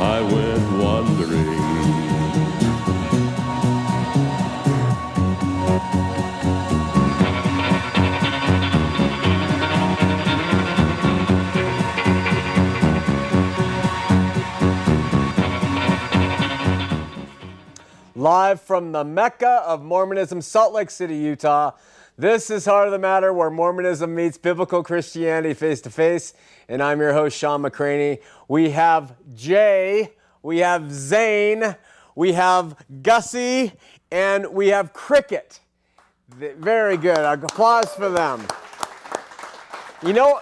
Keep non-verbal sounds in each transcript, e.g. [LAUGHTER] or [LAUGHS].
I went wandering. Live from the Mecca of Mormonism, Salt Lake City, Utah. This is Heart of the Matter, where Mormonism meets biblical Christianity face to face. And I'm your host, Shawn McCraney. We have Jay, we have Zane, we have Gussie, and we have Cricket. Very good. Applause for them. You know,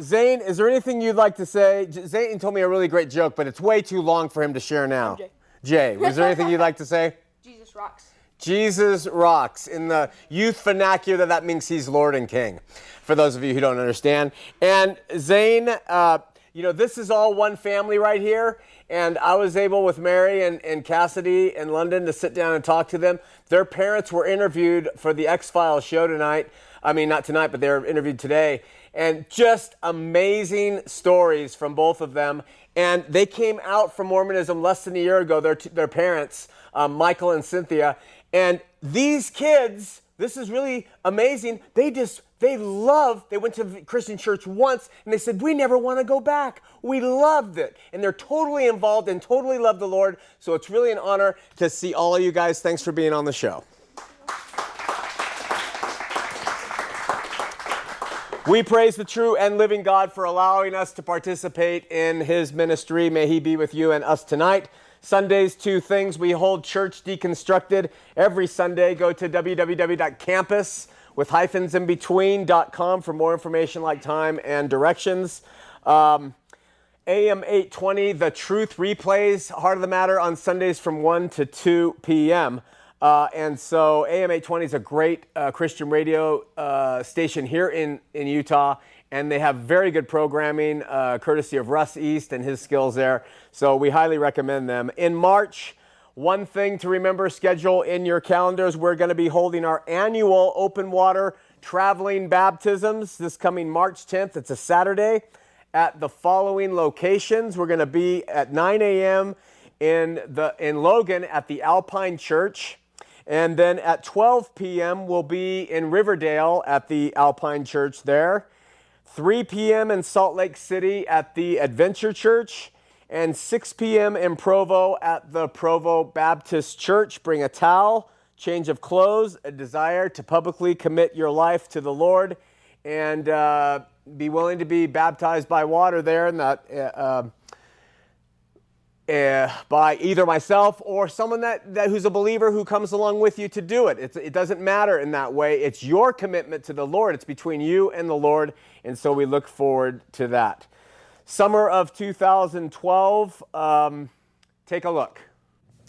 Zane, is there anything you'd like to say? J- Zane told me a really great joke, but it's way too long for him to share now. Jay. Jay, was there anything you'd like to say? [LAUGHS] Jesus rocks. Jesus rocks. In the youth vernacular, that means he's Lord and King, for those of you who don't understand. And Zane, uh, you know, this is all one family right here. And I was able with Mary and, and Cassidy in London to sit down and talk to them. Their parents were interviewed for the X Files show tonight. I mean, not tonight, but they were interviewed today. And just amazing stories from both of them. And they came out from Mormonism less than a year ago, their, their parents, um, Michael and Cynthia. And these kids, this is really amazing. They just, they love, they went to Christian church once and they said, We never want to go back. We loved it. And they're totally involved and totally love the Lord. So it's really an honor to see all of you guys. Thanks for being on the show. We praise the true and living God for allowing us to participate in his ministry. May he be with you and us tonight. Sundays, two things. We hold church deconstructed every Sunday. Go to www.campus with hyphens in between.com for more information like time and directions. Um, AM 820, The Truth replays Heart of the Matter on Sundays from 1 to 2 p.m. Uh, and so AM 820 is a great uh, Christian radio uh, station here in, in Utah, and they have very good programming, uh, courtesy of Russ East and his skills there. So we highly recommend them. In March, one thing to remember schedule in your calendars we're going to be holding our annual open water traveling baptisms this coming March 10th. It's a Saturday at the following locations. We're going to be at 9 a.m. in the in Logan at the Alpine Church. And then at 12 p.m., we'll be in Riverdale at the Alpine Church there. 3 p.m. in Salt Lake City at the Adventure Church. And 6 p.m. in Provo at the Provo Baptist Church. Bring a towel, change of clothes, a desire to publicly commit your life to the Lord, and uh, be willing to be baptized by water there in that. Uh, uh, by either myself or someone that, that who's a believer who comes along with you to do it. It's, it doesn't matter in that way. It's your commitment to the Lord. It's between you and the Lord, and so we look forward to that. Summer of 2012. Um, take a look.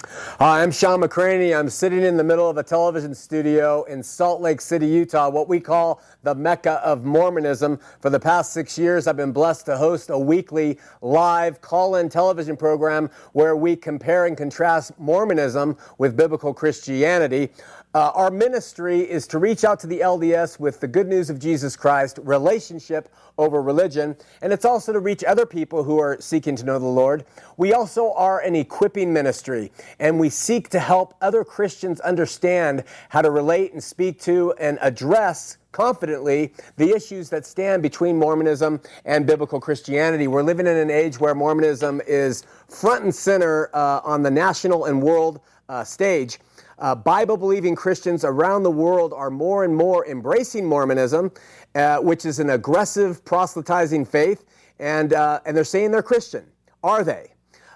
Hi, I'm Shawn McCraney. I'm sitting in the middle of a television studio in Salt Lake City, Utah, what we call the Mecca of Mormonism. For the past six years, I've been blessed to host a weekly live call in television program where we compare and contrast Mormonism with biblical Christianity. Uh, our ministry is to reach out to the LDS with the good news of Jesus Christ, relationship over religion, and it's also to reach other people who are seeking to know the Lord. We also are an equipping ministry, and we seek to help other Christians understand how to relate and speak to and address confidently the issues that stand between Mormonism and biblical Christianity. We're living in an age where Mormonism is front and center uh, on the national and world uh, stage. Uh, Bible believing Christians around the world are more and more embracing Mormonism, uh, which is an aggressive proselytizing faith, and, uh, and they're saying they're Christian. Are they?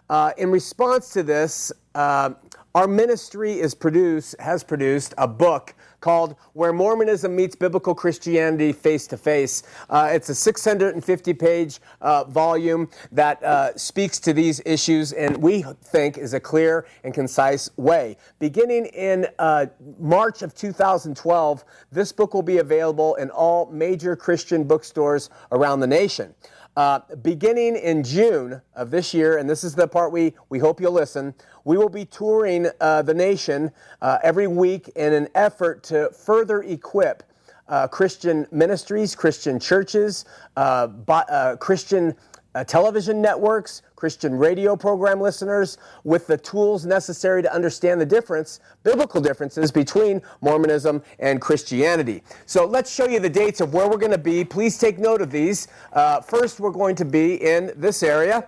Uh, in response to this, uh, our ministry is produce, has produced a book called Where Mormonism Meets Biblical Christianity Face to Face. Uh, it's a 650 page uh, volume that uh, speaks to these issues and we think is a clear and concise way. Beginning in uh, March of 2012, this book will be available in all major Christian bookstores around the nation. Uh, beginning in June of this year, and this is the part we, we hope you'll listen, we will be touring uh, the nation uh, every week in an effort to further equip uh, Christian ministries, Christian churches, uh, uh, Christian uh, television networks, Christian radio program listeners with the tools necessary to understand the difference, biblical differences between Mormonism and Christianity. So let's show you the dates of where we're going to be. Please take note of these. Uh, first, we're going to be in this area.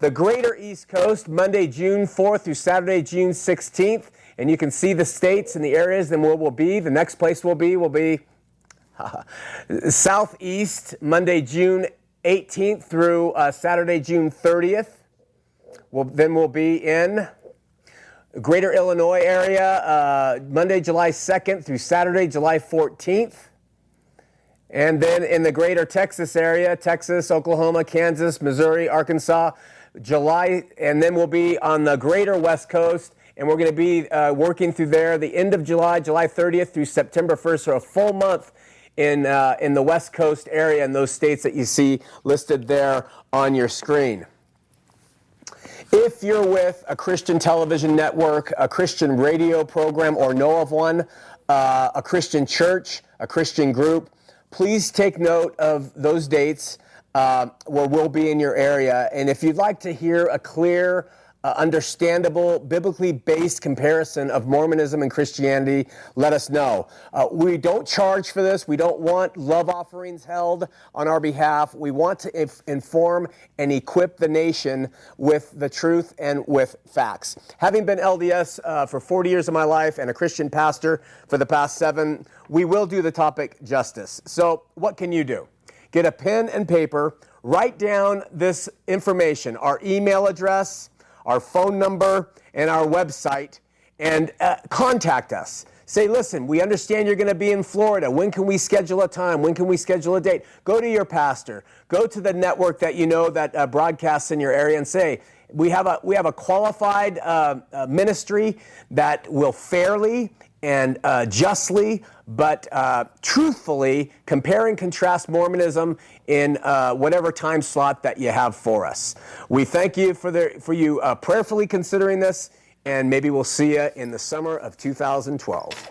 The greater East Coast, Monday, June 4th through Saturday, June 16th. And you can see the states and the areas and where we'll be. The next place we'll be will be [LAUGHS] Southeast, Monday, June 18th through uh, Saturday, June 30th. We'll, then we'll be in Greater Illinois area uh, Monday, July 2nd through Saturday, July 14th. And then in the greater Texas area, Texas, Oklahoma, Kansas, Missouri, Arkansas, July, and then we'll be on the greater West Coast, and we're going to be uh, working through there the end of July, July 30th through September 1st, so a full month in, uh, in the West Coast area in those states that you see listed there on your screen. If you're with a Christian television network, a Christian radio program, or know of one, uh, a Christian church, a Christian group, please take note of those dates uh, where we'll be in your area. And if you'd like to hear a clear, uh, understandable, biblically based comparison of Mormonism and Christianity, let us know. Uh, we don't charge for this. We don't want love offerings held on our behalf. We want to inf- inform and equip the nation with the truth and with facts. Having been LDS uh, for 40 years of my life and a Christian pastor for the past seven, we will do the topic justice. So, what can you do? Get a pen and paper, write down this information, our email address our phone number, and our website, and uh, contact us. Say, listen, we understand you're going to be in Florida. When can we schedule a time? When can we schedule a date? Go to your pastor. Go to the network that you know that uh, broadcasts in your area and say, we have a, we have a qualified uh, uh ministry that will fairly and uh, justly, but uh, truthfully compare and contrast Mormonism in uh, whatever time slot that you have for us. We thank you for, the, for you uh, prayerfully considering this, and maybe we'll see you in the summer of 2012.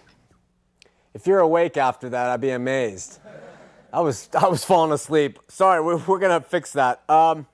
If you're awake after that, I'd be amazed. I was, I was falling asleep. Sorry, we're, we're going to fix that. Um,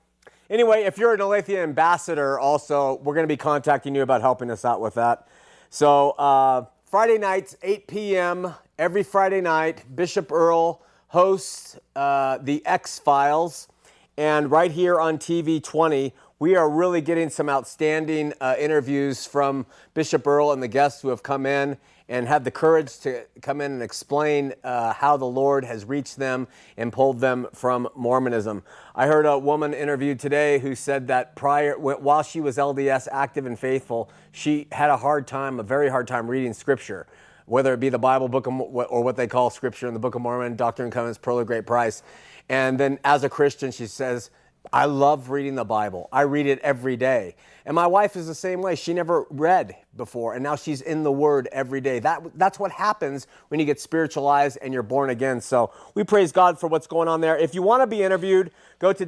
anyway, if you're an Aletheia ambassador, also, we're going to be contacting you about helping us out with that. So, uh, Friday nights, 8 p.m., every Friday night, Bishop Earl hosts uh, the X Files. And right here on TV 20, we are really getting some outstanding uh, interviews from Bishop Earl and the guests who have come in and had the courage to come in and explain uh, how the Lord has reached them and pulled them from Mormonism. I heard a woman interviewed today who said that prior, while she was LDS active and faithful, she had a hard time, a very hard time reading Scripture, whether it be the Bible book of, or what they call Scripture in the Book of Mormon, Doctrine and Covenants, Pearl of Great Price. And then as a Christian, she says, I love reading the Bible. I read it every day. And my wife is the same way. She never read before, and now she's in the Word every day. That, that's what happens when you get spiritualized and you're born again. So we praise God for what's going on there. If you want to be interviewed, go to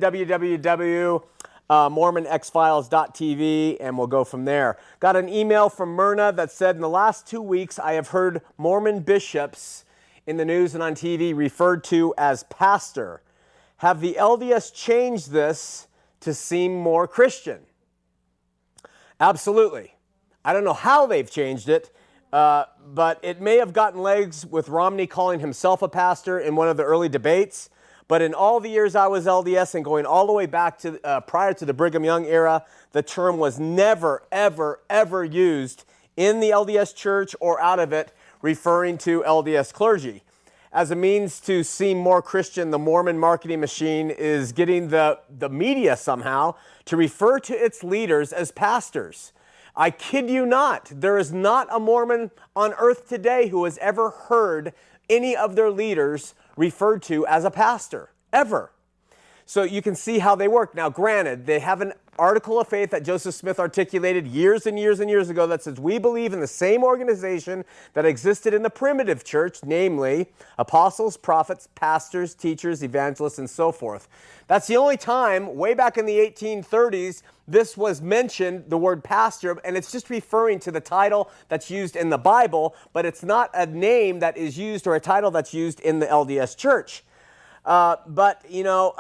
www.mormonxfiles.tv and we'll go from there. Got an email from Myrna that said, In the last two weeks, I have heard Mormon bishops in the news and on TV referred to as pastor. Have the LDS changed this to seem more Christian? Absolutely. I don't know how they've changed it, uh, but it may have gotten legs with Romney calling himself a pastor in one of the early debates. But in all the years I was LDS and going all the way back to uh, prior to the Brigham Young era, the term was never, ever, ever used in the LDS church or out of it, referring to LDS clergy. As a means to seem more Christian, the Mormon marketing machine is getting the, the media somehow to refer to its leaders as pastors. I kid you not, there is not a Mormon on earth today who has ever heard any of their leaders referred to as a pastor, ever. So you can see how they work. Now, granted, they have an article of faith that Joseph Smith articulated years and years and years ago that says we believe in the same organization that existed in the primitive church, namely apostles, prophets, pastors, teachers, evangelists, and so forth. That's the only time, way back in the 1830s, this was mentioned, the word pastor, and it's just referring to the title that's used in the Bible, but it's not a name that is used or a title that's used in the LDS church. Uh, but, you know,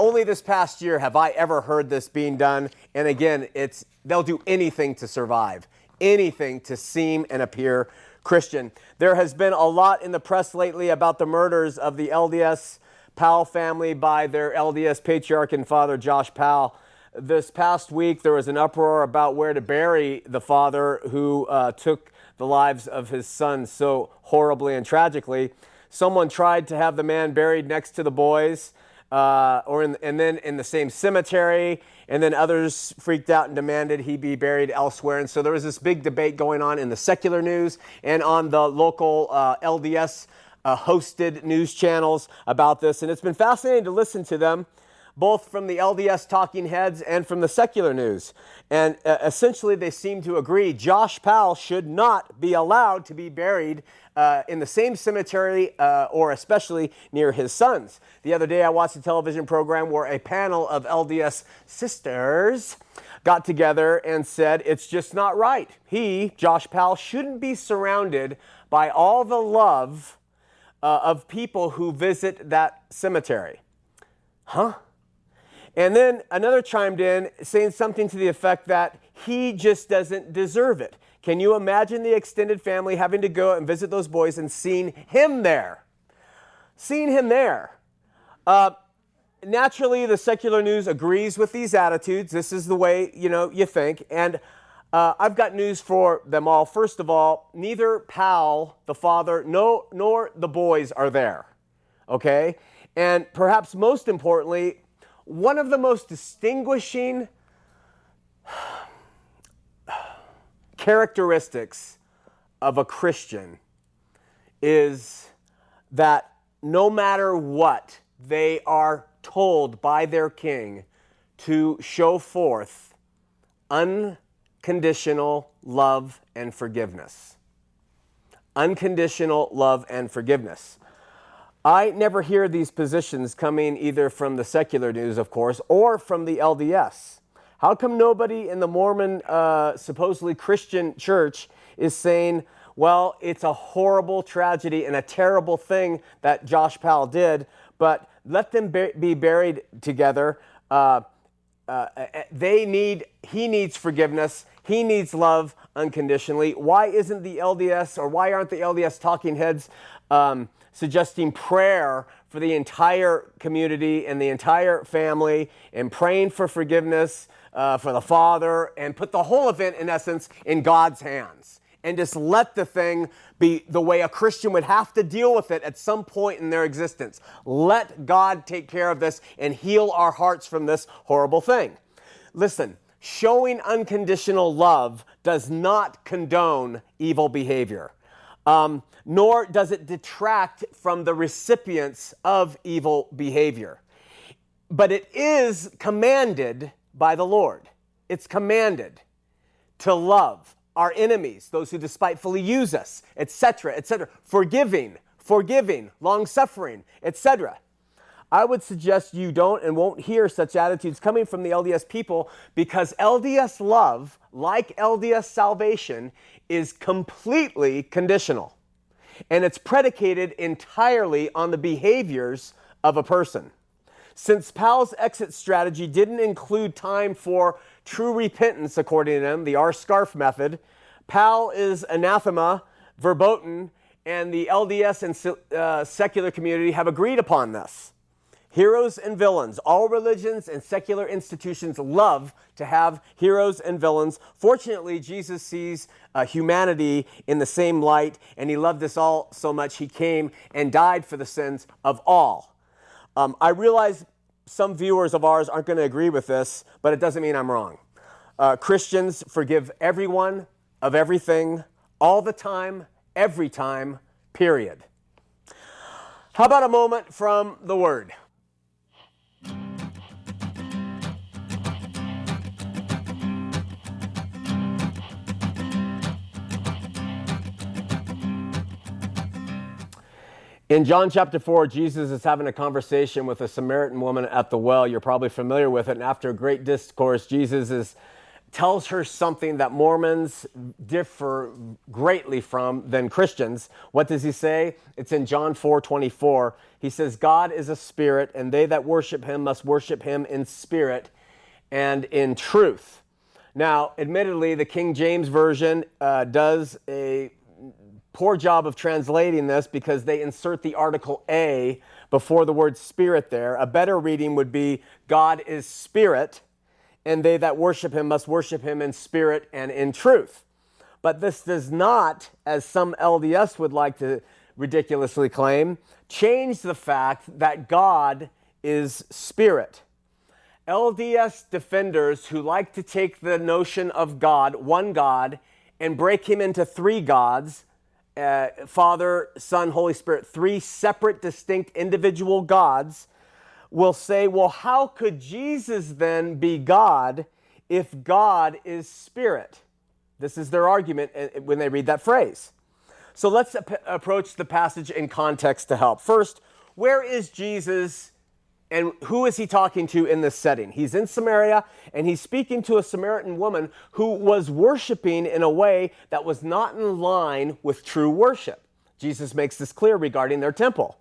only this past year have I ever heard this being done. And again, it's they'll do anything to survive, anything to seem and appear Christian. There has been a lot in the press lately about the murders of the LDS Powell family by their LDS patriarch and father, Josh Powell. This past week, there was an uproar about where to bury the father who uh, took the lives of his sons so horribly and tragically. Someone tried to have the man buried next to the boys uh, or in, and then in the same cemetery. And then others freaked out and demanded he be buried elsewhere. And so there was this big debate going on in the secular news and on the local uh, LDS uh, hosted news channels about this. And it's been fascinating to listen to them both from the LDS talking heads and from the secular news. And uh, essentially, they seem to agree Josh Powell should not be allowed to be buried uh, in the same cemetery uh, or especially near his sons. The other day, I watched a television program where a panel of LDS sisters got together and said it's just not right. He, Josh Powell, shouldn't be surrounded by all the love uh, of people who visit that cemetery. Huh? And then another chimed in saying something to the effect that he just doesn't deserve it. Can you imagine the extended family having to go and visit those boys and seeing him there? Seeing him there. Uh, naturally, the secular news agrees with these attitudes. This is the way you know you think, and uh, I've got news for them all. First of all, neither Powell, the father, no, nor the boys are there. Okay, and perhaps most importantly, one of the most distinguishing characteristics of a Christian is that no matter what, they are told by their king to show forth unconditional love and forgiveness. Unconditional love and forgiveness. I never hear these positions coming either from the secular news, of course, or from the LDS. How come nobody in the Mormon, uh, supposedly Christian church is saying, well, it's a horrible tragedy and a terrible thing that Josh Powell did, but let them be buried together. Uh, uh, they need, he needs forgiveness. He needs love unconditionally. Why isn't the LDS or why aren't the LDS talking heads um, suggesting prayer for the entire community and the entire family and praying for forgiveness uh, for the father and put the whole event, in essence, in God's hands and just let the thing be the way a Christian would have to deal with it at some point in their existence. Let God take care of this and heal our hearts from this horrible thing. Listen, showing unconditional love does not condone evil behavior um, nor does it detract from the recipients of evil behavior. But it is commanded by the Lord. It's commanded to love our enemies, those who despitefully use us, etc., etc., forgiving, forgiving, long suffering, etc. I would suggest you don't and won't hear such attitudes coming from the LDS people because LDS love, like LDS salvation, is completely conditional. And it's predicated entirely on the behaviors of a person. Since Powell's exit strategy didn't include time for true repentance, according to him, the R scarf method, Powell is anathema, verboten, and the LDS and uh, secular community have agreed upon this. Heroes and villains. All religions and secular institutions love to have heroes and villains. Fortunately, Jesus sees uh, humanity in the same light, and he loved us all so much he came and died for the sins of all. Um, I realize some viewers of ours aren't going to agree with this, but it doesn't mean I'm wrong. Uh, Christians forgive everyone of everything, all the time, every time, period. How about a moment from the Word? In John chapter 4, Jesus is having a conversation with a Samaritan woman at the well. You're probably familiar with it. And after a great discourse, Jesus is, tells her something that Mormons differ greatly from than Christians. What does he say? It's in John 4 24. He says, God is a spirit, and they that worship him must worship him in spirit and in truth. Now, admittedly, the King James Version uh, does a poor job of translating this because they insert the article a before the word spirit there. A better reading would be God is spirit, and they that worship him must worship him in spirit and in truth. But this does not, as some LDS would like to ridiculously claim, change the fact that God is spirit. LDS defenders who like to take the notion of God, one God, and break him into three gods, uh, Father, Son, Holy Spirit, three separate, distinct, individual gods, will say, well, how could Jesus then be God if God is spirit? This is their argument uh, when they read that phrase. So let's ap- approach the passage in context to help. First, where is Jesus and who is he talking to in this setting? He's in Samaria and he's speaking to a Samaritan woman who was worshiping in a way that was not in line with true worship. Jesus makes this clear regarding their temple.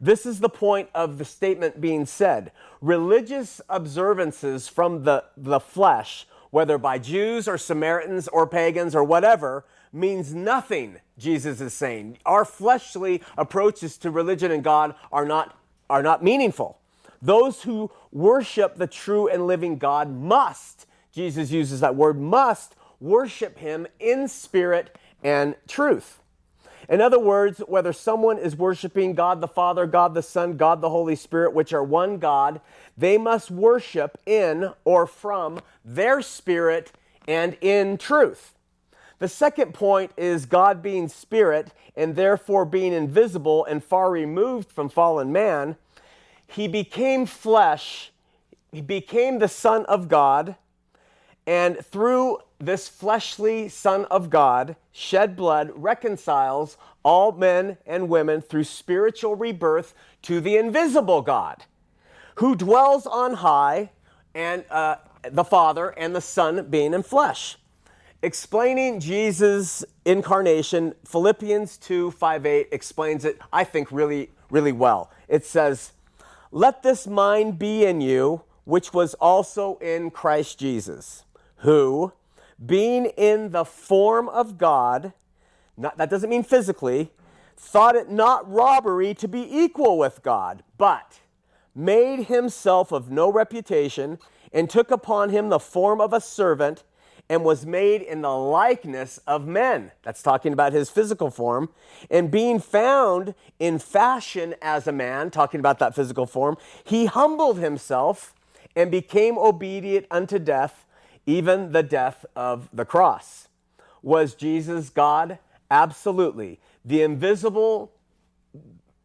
This is the point of the statement being said. Religious observances from the, the flesh, whether by Jews or Samaritans or pagans or whatever, means nothing, Jesus is saying. Our fleshly approaches to religion and God are not, are not meaningful. Those who worship the true and living God must, Jesus uses that word, must worship him in spirit and truth. In other words, whether someone is worshiping God the Father, God the Son, God the Holy Spirit, which are one God, they must worship in or from their spirit and in truth. The second point is God being spirit and therefore being invisible and far removed from fallen man he became flesh, he became the Son of God, and through this fleshly Son of God, shed blood, reconciles all men and women through spiritual rebirth to the invisible God, who dwells on high, and uh, the Father and the Son being in flesh. Explaining Jesus' incarnation, Philippians 2 5 8 explains it, I think, really, really well. It says, let this mind be in you, which was also in Christ Jesus, who, being in the form of God, not, that doesn't mean physically, thought it not robbery to be equal with God, but made himself of no reputation, and took upon him the form of a servant and was made in the likeness of men. That's talking about his physical form. And being found in fashion as a man, talking about that physical form, he humbled himself and became obedient unto death, even the death of the cross. Was Jesus God? Absolutely. The invisible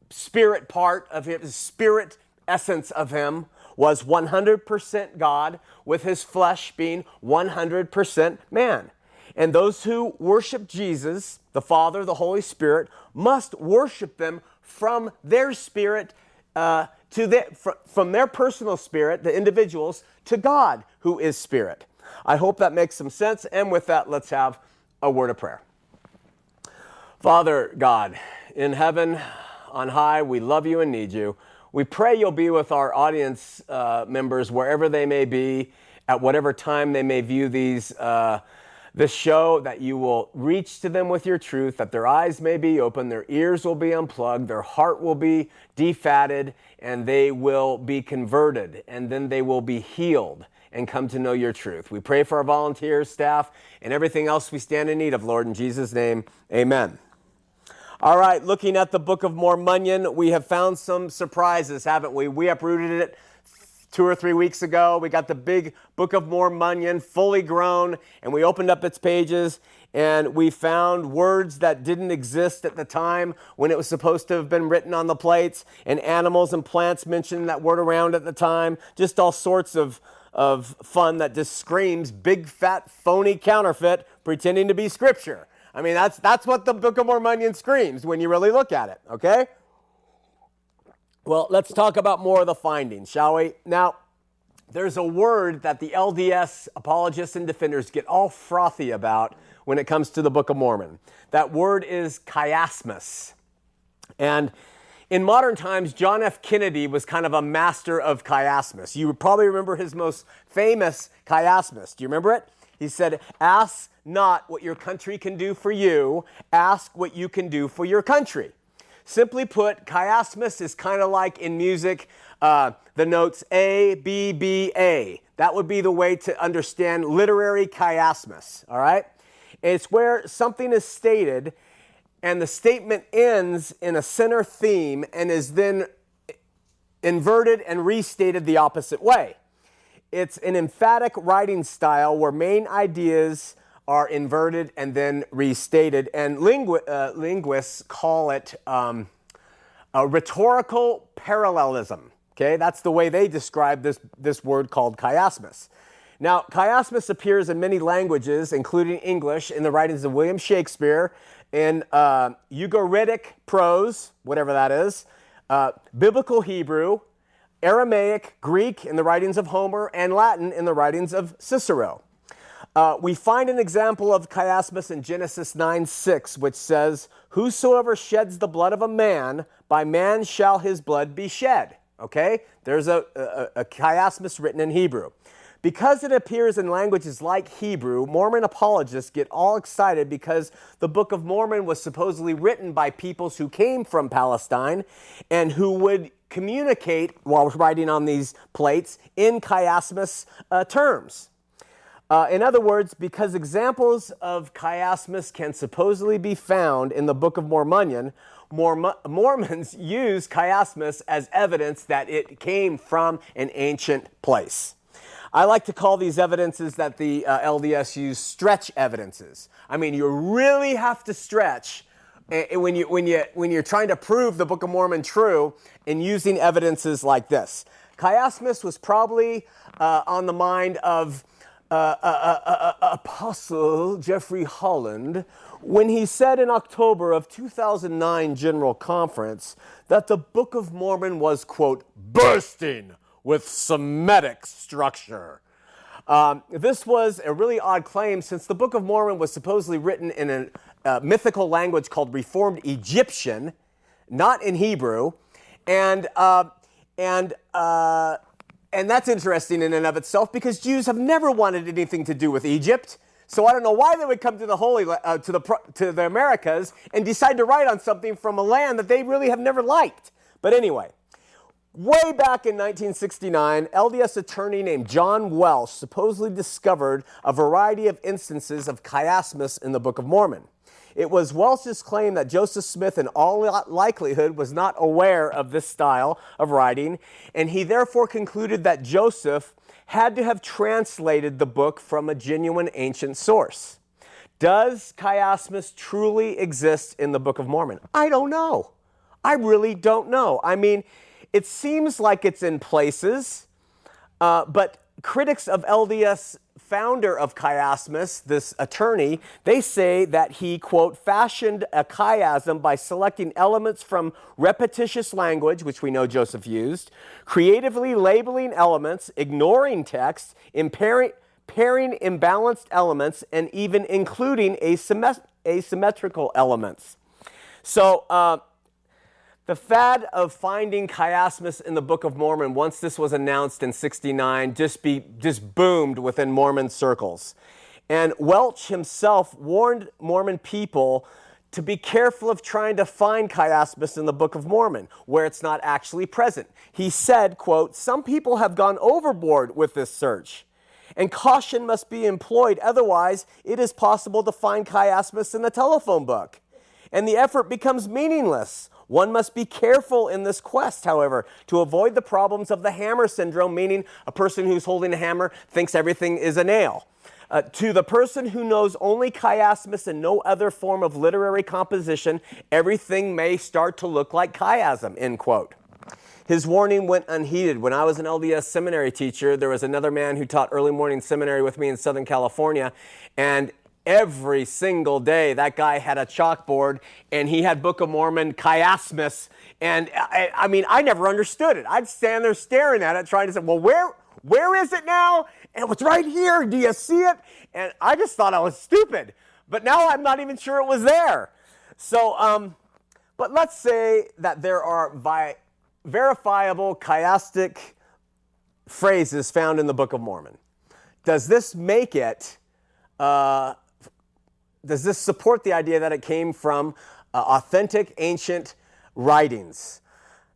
spirit part of him his spirit essence of him was 100% God, with his flesh being 100% man. And those who worship Jesus, the Father, the Holy Spirit, must worship them from their spirit uh, to the, fr- from their personal spirit, the individuals, to God, who is spirit. I hope that makes some sense. And with that, let's have a word of prayer. Father God, in heaven, on high, we love you and need you. We pray you'll be with our audience uh, members wherever they may be, at whatever time they may view these. Uh, this show that you will reach to them with your truth, that their eyes may be open, their ears will be unplugged, their heart will be defatted, and they will be converted, and then they will be healed and come to know your truth. We pray for our volunteers, staff, and everything else we stand in need of, Lord. In Jesus' name, amen. All right, looking at the Book of Mormonion, we have found some surprises, haven't we? We uprooted it two or three weeks ago. We got the big Book of Mormon, fully grown, and we opened up its pages and we found words that didn't exist at the time when it was supposed to have been written on the plates, and animals and plants mentioned that word around at the time. Just all sorts of, of fun that just screams big, fat, phony counterfeit pretending to be scripture. I mean, that's, that's what the Book of Mormon screams when you really look at it, okay? Well, let's talk about more of the findings, shall we? Now, there's a word that the LDS apologists and defenders get all frothy about when it comes to the Book of Mormon. That word is chiasmus. And in modern times, John F. Kennedy was kind of a master of chiasmus. You probably remember his most famous chiasmus. Do you remember it? He said, Ask not what your country can do for you, ask what you can do for your country. Simply put, chiasmus is kind of like in music uh, the notes A, B, B, A. That would be the way to understand literary chiasmus, all right? It's where something is stated and the statement ends in a center theme and is then inverted and restated the opposite way. It's an emphatic writing style where main ideas are inverted and then restated, and lingu- uh, linguists call it um, a rhetorical parallelism. Okay, that's the way they describe this, this word called chiasmus. Now, chiasmus appears in many languages, including English, in the writings of William Shakespeare, in uh, Ugaritic prose, whatever that is, uh, Biblical Hebrew, Aramaic, Greek in the writings of Homer, and Latin in the writings of Cicero. Uh, we find an example of chiasmus in Genesis 9 6, which says, Whosoever sheds the blood of a man, by man shall his blood be shed. Okay? There's a, a, a chiasmus written in Hebrew. Because it appears in languages like Hebrew, Mormon apologists get all excited because the Book of Mormon was supposedly written by peoples who came from Palestine and who would communicate while writing on these plates in chiasmus uh, terms. Uh, in other words, because examples of chiasmus can supposedly be found in the Book of Mormon, Mormons [LAUGHS] use chiasmus as evidence that it came from an ancient place. I like to call these evidences that the uh, LDS use stretch evidences. I mean, you really have to stretch eh, when, you, when, you, when you're trying to prove the Book of Mormon true in using evidences like this. Chiasmus was probably uh, on the mind of Apostle Jeffrey Holland when he said in October of 2009 General Conference that the Book of Mormon was, quote, bursting with Semitic structure. Um, this was a really odd claim since the Book of Mormon was supposedly written in a uh, mythical language called Reformed Egyptian, not in Hebrew. And, uh, and, uh, and that's interesting in and of itself because Jews have never wanted anything to do with Egypt. So I don't know why they would come to the holy uh, to the to the Americas and decide to write on something from a land that they really have never liked. But anyway, Way back in 1969, LDS attorney named John Welch supposedly discovered a variety of instances of chiasmus in the Book of Mormon. It was Welch's claim that Joseph Smith, in all likelihood, was not aware of this style of writing, and he therefore concluded that Joseph had to have translated the book from a genuine ancient source. Does chiasmus truly exist in the Book of Mormon? I don't know. I really don't know. I mean, it seems like it's in places, uh, but critics of LDS founder of chiasmus, this attorney, they say that he, quote, fashioned a chiasm by selecting elements from repetitious language, which we know Joseph used, creatively labeling elements, ignoring text, impairing, pairing imbalanced elements, and even including asymmetrical elements. So, uh, the fad of finding chiasmus in the Book of Mormon, once this was announced in 69, just, be, just boomed within Mormon circles. And Welch himself warned Mormon people to be careful of trying to find chiasmus in the Book of Mormon, where it's not actually present. He said, quote, Some people have gone overboard with this search, and caution must be employed, otherwise it is possible to find chiasmus in the telephone book. And the effort becomes meaningless One must be careful in this quest, however, to avoid the problems of the hammer syndrome, meaning a person who's holding a hammer thinks everything is a nail. Uh, to the person who knows only chiasmus and no other form of literary composition, everything may start to look like chiasm, end quote. His warning went unheeded. When I was an LDS seminary teacher, there was another man who taught early morning seminary with me in Southern California, and every single day that guy had a chalkboard and he had Book of Mormon chiasmus. And I, I mean, I never understood it. I'd stand there staring at it, trying to say, well, where, where is it now? And it was right here. Do you see it? And I just thought I was stupid. But now I'm not even sure it was there. So, um, but let's say that there are vi- verifiable chiastic phrases found in the Book of Mormon. Does this make it uh, does this support the idea that it came from uh, authentic ancient writings?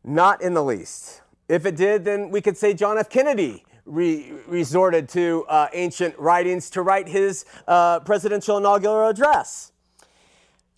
Not in the least. If it did, then we could say John F. Kennedy re- resorted to uh, ancient writings to write his uh, presidential inaugural address.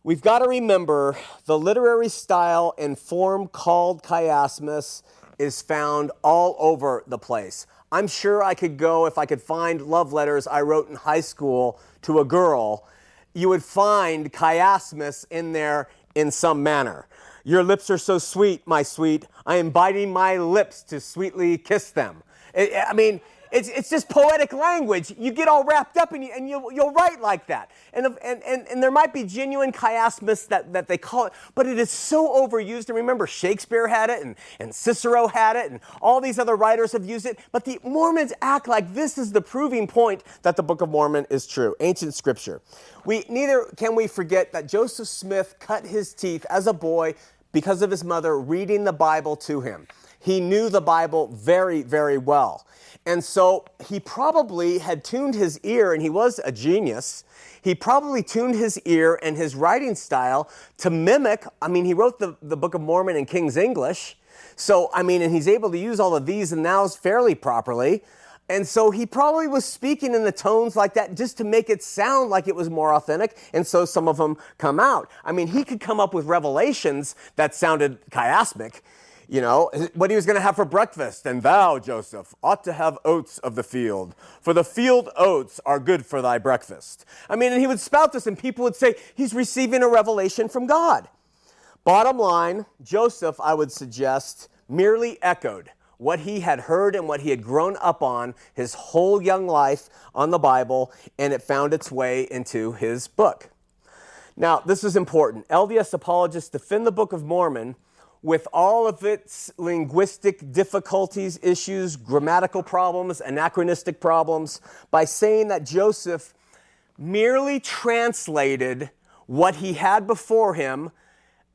We've got to remember the literary style and form called chiasmus is found all over the place. I'm sure I could go if I could find love letters I wrote in high school to a girl you would find chiasmus in there in some manner. Your lips are so sweet, my sweet. I am biting my lips to sweetly kiss them. I mean, it's, it's just poetic language. You get all wrapped up and, you, and you, you'll write like that. And, and, and, and there might be genuine chiasmus that, that they call it, but it is so overused. And remember, Shakespeare had it, and, and Cicero had it, and all these other writers have used it. But the Mormons act like this is the proving point that the Book of Mormon is true, ancient scripture. We, neither can we forget that Joseph Smith cut his teeth as a boy because of his mother reading the Bible to him. He knew the Bible very, very well. And so he probably had tuned his ear, and he was a genius. He probably tuned his ear and his writing style to mimic. I mean, he wrote the, the Book of Mormon in King's English. So, I mean, and he's able to use all of these and nows fairly properly. And so he probably was speaking in the tones like that just to make it sound like it was more authentic. And so some of them come out. I mean, he could come up with revelations that sounded chiasmic you know, what he was going to have for breakfast. And thou, Joseph, ought to have oats of the field, for the field oats are good for thy breakfast. I mean, and he would spout this, and people would say he's receiving a revelation from God. Bottom line, Joseph, I would suggest, merely echoed what he had heard and what he had grown up on his whole young life on the Bible, and it found its way into his book. Now, this is important. LDS apologists defend the Book of Mormon with all of its linguistic difficulties, issues, grammatical problems, anachronistic problems, by saying that Joseph merely translated what he had before him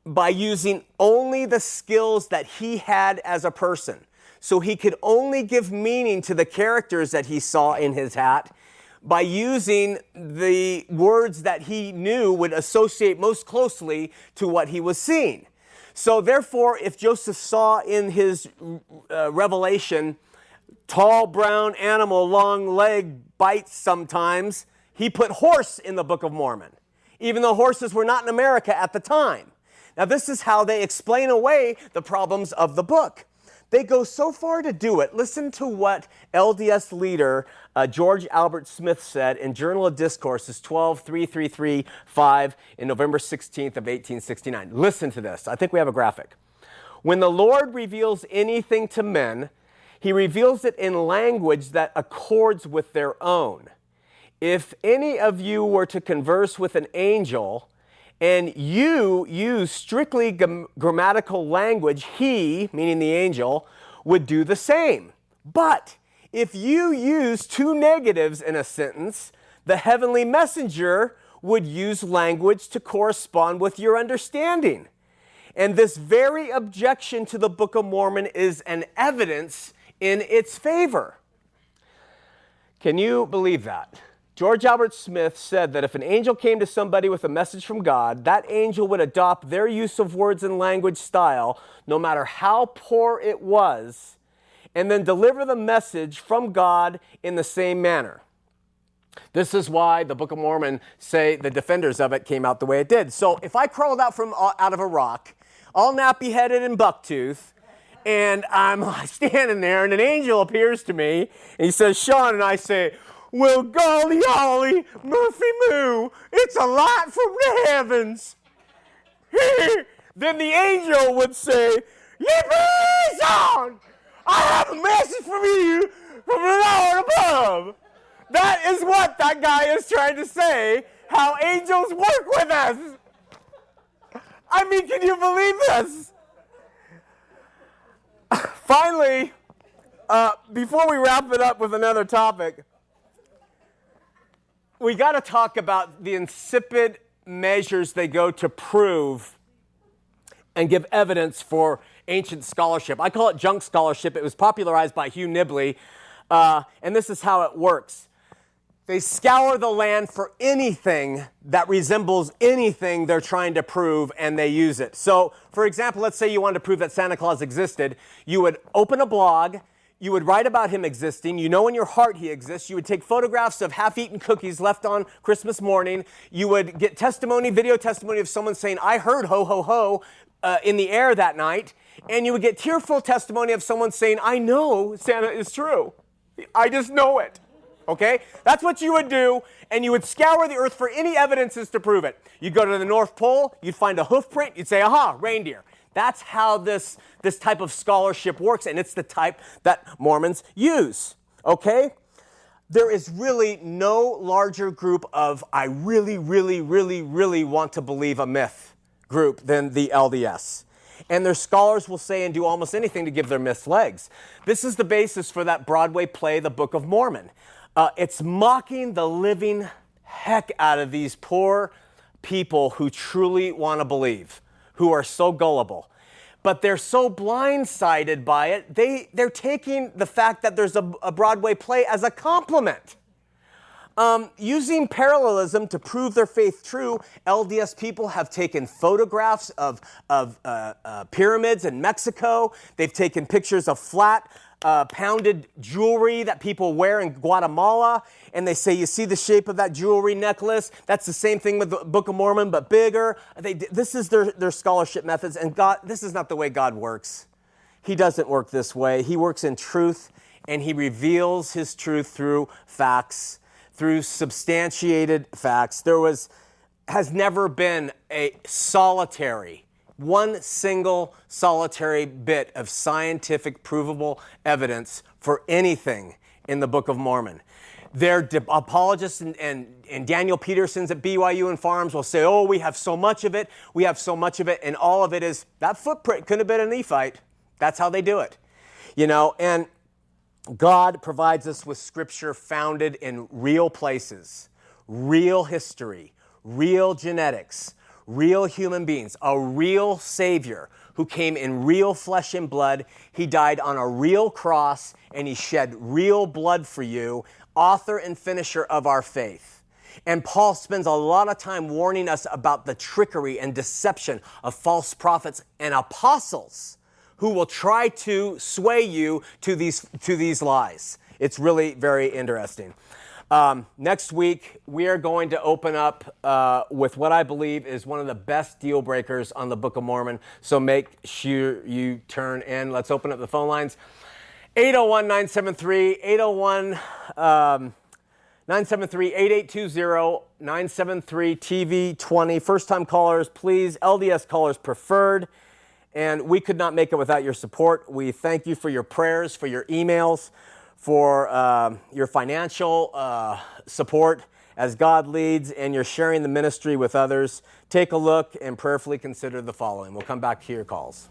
by using only the skills that he had as a person. So he could only give meaning to the characters that he saw in his hat by using the words that he knew would associate most closely to what he was seeing. So, therefore, if Joseph saw in his uh, revelation, tall brown animal, long leg, bites sometimes, he put horse in the Book of Mormon, even though horses were not in America at the time. Now, this is how they explain away the problems of the book. They go so far to do it. Listen to what LDS leader uh, George Albert Smith said in Journal of Discourses 12335 in November 16th of 1869. Listen to this. I think we have a graphic. When the Lord reveals anything to men, he reveals it in language that accords with their own. If any of you were to converse with an angel, and you use strictly grammatical language, he, meaning the angel, would do the same. But if you use two negatives in a sentence, the heavenly messenger would use language to correspond with your understanding. And this very objection to the Book of Mormon is an evidence in its favor. Can you believe that? George Albert Smith said that if an angel came to somebody with a message from God, that angel would adopt their use of words and language style, no matter how poor it was, and then deliver the message from God in the same manner. This is why the Book of Mormon say the defenders of it came out the way it did. So if I crawled out from uh, out of a rock all nappy headed and bucktooth. And I'm [LAUGHS] standing there, and an angel appears to me, and he says, Shawn, and I say, Well, golly ollie, Murphy Moo, it's a light from the heavens. [LAUGHS] then the angel would say, Yippee, Shawn! I have a message from you from the Lord above. That is what that guy is trying to say, how angels work with us. I mean, can you believe this? [LAUGHS] Finally, uh, before we wrap it up with another topic, we got to talk about the insipid measures they go to prove and give evidence for ancient scholarship. I call it junk scholarship. It was popularized by Hugh Nibley, uh, and this is how it works. They scour the land for anything that resembles anything they're trying to prove and they use it. So, for example, let's say you wanted to prove that Santa Claus existed. You would open a blog, you would write about him existing. You know in your heart he exists. You would take photographs of half eaten cookies left on Christmas morning. You would get testimony, video testimony of someone saying, I heard ho, ho, ho uh, in the air that night. And you would get tearful testimony of someone saying, I know Santa is true. I just know it. Okay? That's what you would do, and you would scour the earth for any evidences to prove it. You'd go to the North Pole, you'd find a hoof print, you'd say, aha, reindeer. That's how this, this type of scholarship works, and it's the type that Mormons use. Okay? There is really no larger group of I really, really, really, really want to believe a myth group than the LDS. And their scholars will say and do almost anything to give their myths legs. This is the basis for that Broadway play, The Book of Mormon. Uh, it's mocking the living heck out of these poor people who truly want to believe, who are so gullible. But they're so blindsided by it, they, they're taking the fact that there's a, a Broadway play as a compliment. Um, using parallelism to prove their faith true, LDS people have taken photographs of, of uh, uh, pyramids in Mexico. They've taken pictures of flat uh, pounded jewelry that people wear in Guatemala, and they say, You see the shape of that jewelry necklace? That's the same thing with the Book of Mormon, but bigger. They, this is their, their scholarship methods, and God, this is not the way God works. He doesn't work this way. He works in truth, and He reveals His truth through facts, through substantiated facts. There was, has never been a solitary one single solitary bit of scientific provable evidence for anything in the Book of Mormon. Their de- apologists and, and, and Daniel Peterson's at BYU and FARMS will say, oh, we have so much of it, we have so much of it, and all of it is that footprint couldn't have been a Nephite. That's how they do it. You know, and God provides us with scripture founded in real places, real history, real genetics, real human beings, a real Savior who came in real flesh and blood. He died on a real cross and he shed real blood for you, author and finisher of our faith. And Paul spends a lot of time warning us about the trickery and deception of false prophets and apostles who will try to sway you to these, to these lies. It's really very interesting. Um, next week, we are going to open up uh, with what I believe is one of the best deal breakers on the Book of Mormon. So make sure you turn in. Let's open up the phone lines 801 973 801 um, 973 8820 973 TV20. First time callers, please. LDS callers preferred. And we could not make it without your support. We thank you for your prayers, for your emails for uh, your financial uh, support as God leads and you're sharing the ministry with others. Take a look and prayerfully consider the following. We'll come back to your calls.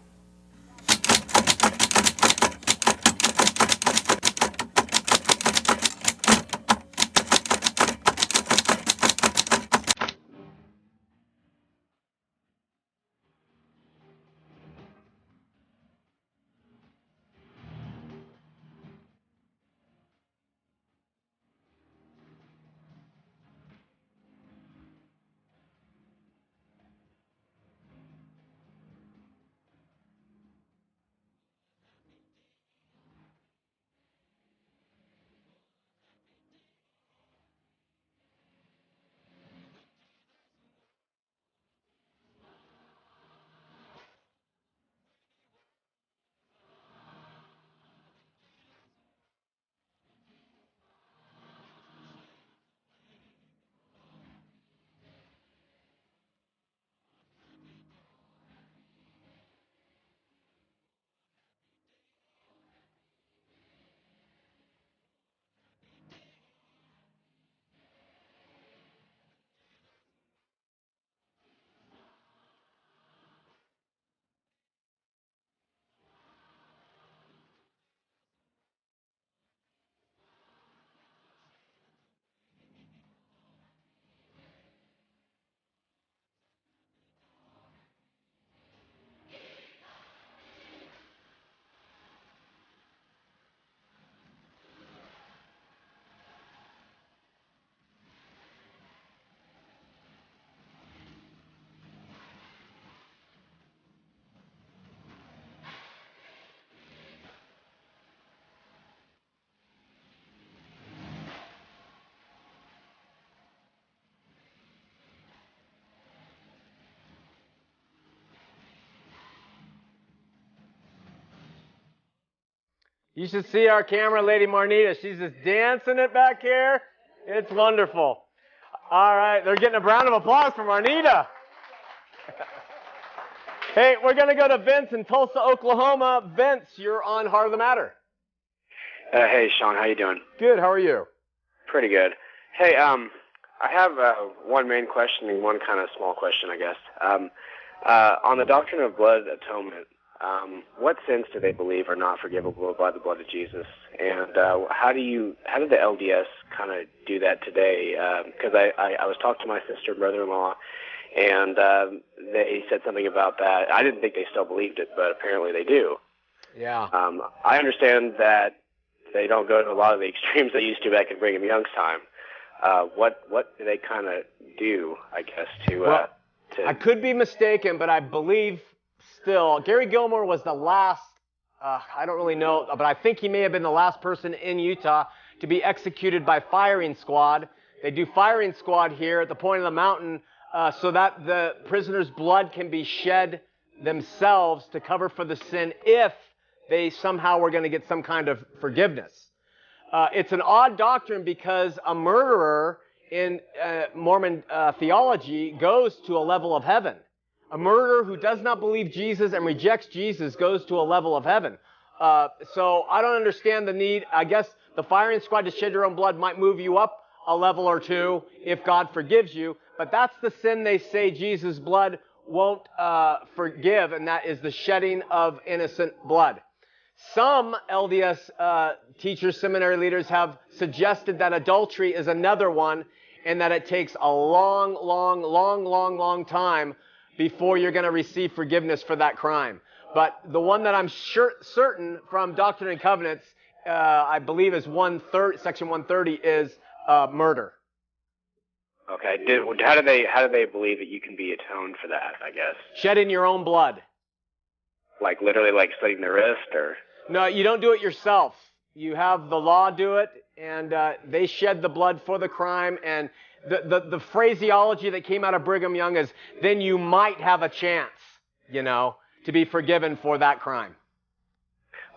You should see our camera lady Marnita. She's just dancing it back here. It's wonderful. All right, they're getting a round of applause for Marnita. [LAUGHS] hey, we're going to go to Vince in Tulsa, Oklahoma. Vince, you're on Heart of the Matter. Uh, hey, Shawn, how you doing? Good. How are you? Pretty good. Hey, um, I have uh, one main question and one kind of small question, I guess. Um, uh, on the doctrine of blood atonement, um, what sins do they believe are not forgivable by the blood of Jesus? And uh, how do you, how did the LDS kind of do that today? Because um, I, I, I was talking to my sister and brother-in-law, and um, they said something about that. I didn't think they still believed it, but apparently they do. Yeah. Um, I understand that they don't go to a lot of the [LAUGHS] extremes they used to back in Brigham Young's time. Uh, what what do they kind of do? I guess to, uh, Well, to I could be mistaken, but I believe still Gary Gilmore was the last. Uh, I don't really know, but I think he may have been the last person in Utah to be executed by firing squad. They do firing squad here at the point of the mountain uh, so that the prisoner's blood can be shed themselves to cover for the sin if they somehow were going to get some kind of forgiveness. Uh, it's an odd doctrine because a murderer in uh, Mormon uh, theology goes to a level of heaven. A murderer who does not believe Jesus and rejects Jesus goes to a level of heaven. Uh, so I don't understand the need. I guess the firing squad to shed your own blood might move you up a level or two if God forgives you. But that's the sin they say Jesus' blood won't uh, forgive, and that is the shedding of innocent blood. Some LDS uh, teachers, seminary leaders have suggested that adultery is another one and that it takes a long, long, long, long, long time before you're going to receive forgiveness for that crime. But the one that I'm sure, certain from Doctrine and Covenants, uh, I believe is one third, section 130, is uh, murder. okay. Did, how do they how do they believe that you can be atoned for that? I guess Shedding your own blood. like literally like slitting the wrist or No, you don't do it yourself. You have the law do it, and uh, they shed the blood for the crime. And the, the, the phraseology that came out of Brigham Young is, then you might have a chance, you know, to be forgiven for that crime.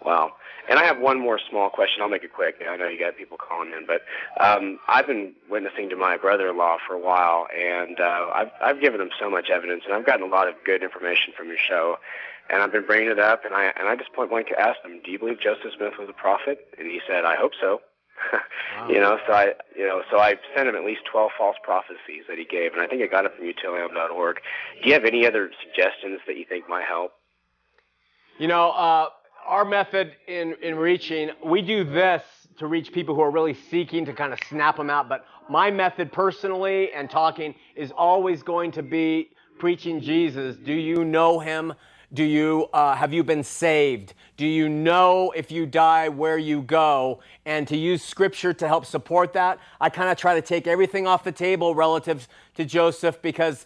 Wow. And I have one more small question. I'll make it quick. I know you got people calling in, but um, I've been witnessing to my brother-in-law for a while, and uh, I've I've given him so much evidence, and I've gotten a lot of good information from your show, and I've been bringing it up, and I and I just point blank asked him, "Do you believe Joseph Smith was a prophet?" And he said, "I hope so." You know, so I you know so I sent him at least twelve false prophecies that he gave, and I think I got it from utlm.org. Do you have any other suggestions that you think might help? You know, uh, our method in, in reaching, we do this to reach people who are really seeking to kind of snap them out. But my method personally and talking is always going to be preaching Jesus. Do you know him? Do you uh, have you been saved? Do you know if you die where you go? And to use scripture to help support that, I kind of try to take everything off the table relative to Joseph because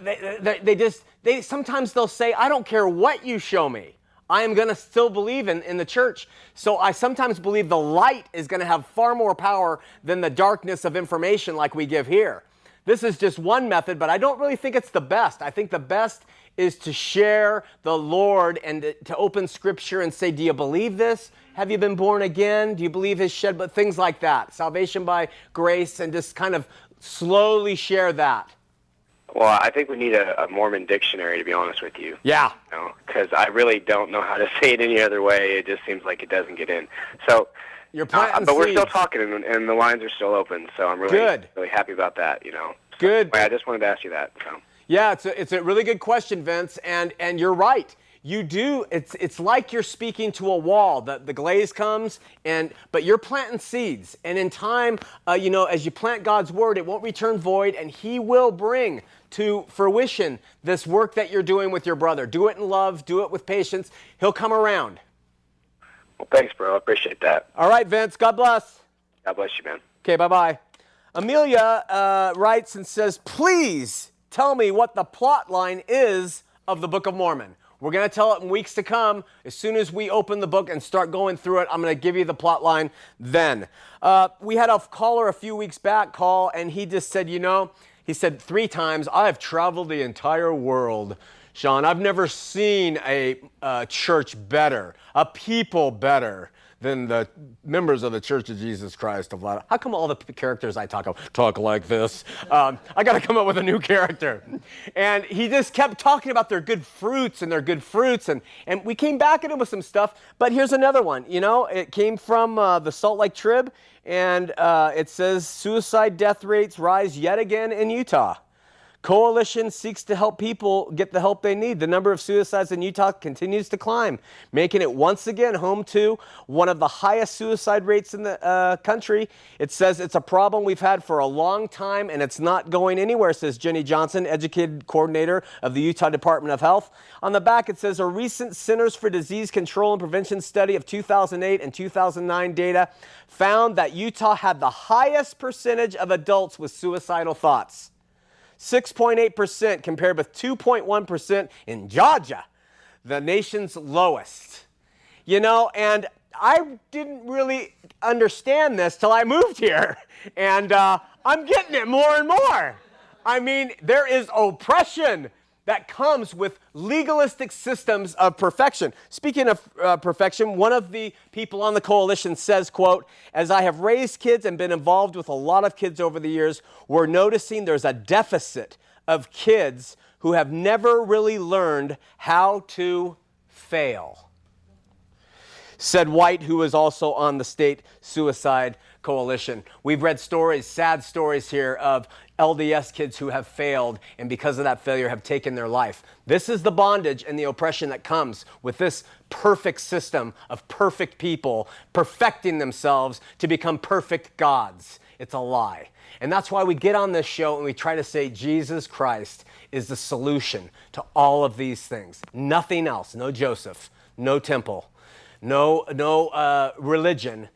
they, they, they just they sometimes they'll say, I don't care what you show me. I am going to still believe in, in the church. So I sometimes believe the light is going to have far more power than the darkness of information like we give here. This is just one method, but I don't really think it's the best. I think the best is to share the Lord and to- open scripture and say, Do you believe this? Have you been born again? Do you believe his shed? But things like that. Salvation by grace, and just kind of slowly share that. Well, I think we need a, a Mormon dictionary, to be honest with you. Yeah. because I really don't know how to [LAUGHS] say it any other way. It just seems like it doesn't get in. So, You're uh, planting but we're still talking, and, and the lines are still open. So I'm really Good. really happy about that. You know. So, Good. I just wanted to ask you that. So. Yeah, it's a, it's a really good question, Vince, and and you're right. You do. It's it's like you're speaking to a wall. The the glaze comes, and but you're planting seeds, and in time, uh, you know, as you plant God's word, it won't return void, and He will bring to fruition this work that you're doing with your brother. Do it in love. Do it with patience. He'll come around. Well, thanks, bro. I appreciate that. All right, Vince. God bless. God bless you, man. Okay, bye bye. Amelia uh, writes and says, Please tell me what the plot line is of the Book of Mormon. We're going to tell it in weeks to come. As soon as we open the book and start going through it, I'm going to give you the plot line then. Uh, we had a caller a few weeks back call, and he just said, You know, he said three times, I have traveled the entire world. Shawn, I've never seen a uh, church better, a people better than the members of the Church of Jesus Christ of Latter. How come all the characters I talk about talk like this? Um, I got to come up with a new character. And he just kept talking about their good fruits and their good fruits. And, and we came back at him with some stuff. But here's another one. You know, it came from uh, the Salt Lake Trib. And uh, it says suicide death rates rise yet again in Utah. Coalition seeks to help people get the help they need. The number of suicides in Utah continues to climb, making it once again home to one of the highest suicide rates in the uh, country. It says it's a problem we've had for a long time and it's not going anywhere, says Jenny Johnson, educated coordinator of the Utah Department of Health. On the back, it says a recent Centers for Disease Control and Prevention study of 2008 and 2009 data found that Utah had the highest percentage of adults with suicidal thoughts. 6.8% compared with 2.1% in Georgia, the nation's lowest. You know, and I didn't really understand this till I moved here, [LAUGHS] and uh, I'm getting it more and more. I mean, there is oppression that comes with legalistic systems of perfection. Speaking of uh, perfection, one of the people on the coalition says, quote, as I have raised kids and been involved with a lot of kids over the years, we're noticing there's a deficit of kids who have never really learned how to fail. Said White, who is also on the state suicide coalition. We've read stories, sad stories here of LDS kids who have failed and because of that failure have taken their life. This is the bondage and the oppression that comes with this perfect system of perfect people perfecting themselves to become perfect gods. It's a lie. And that's why we get on this show and we try to say Jesus Christ is the solution to all of these things. Nothing else. No Joseph, no temple, no, no uh, religion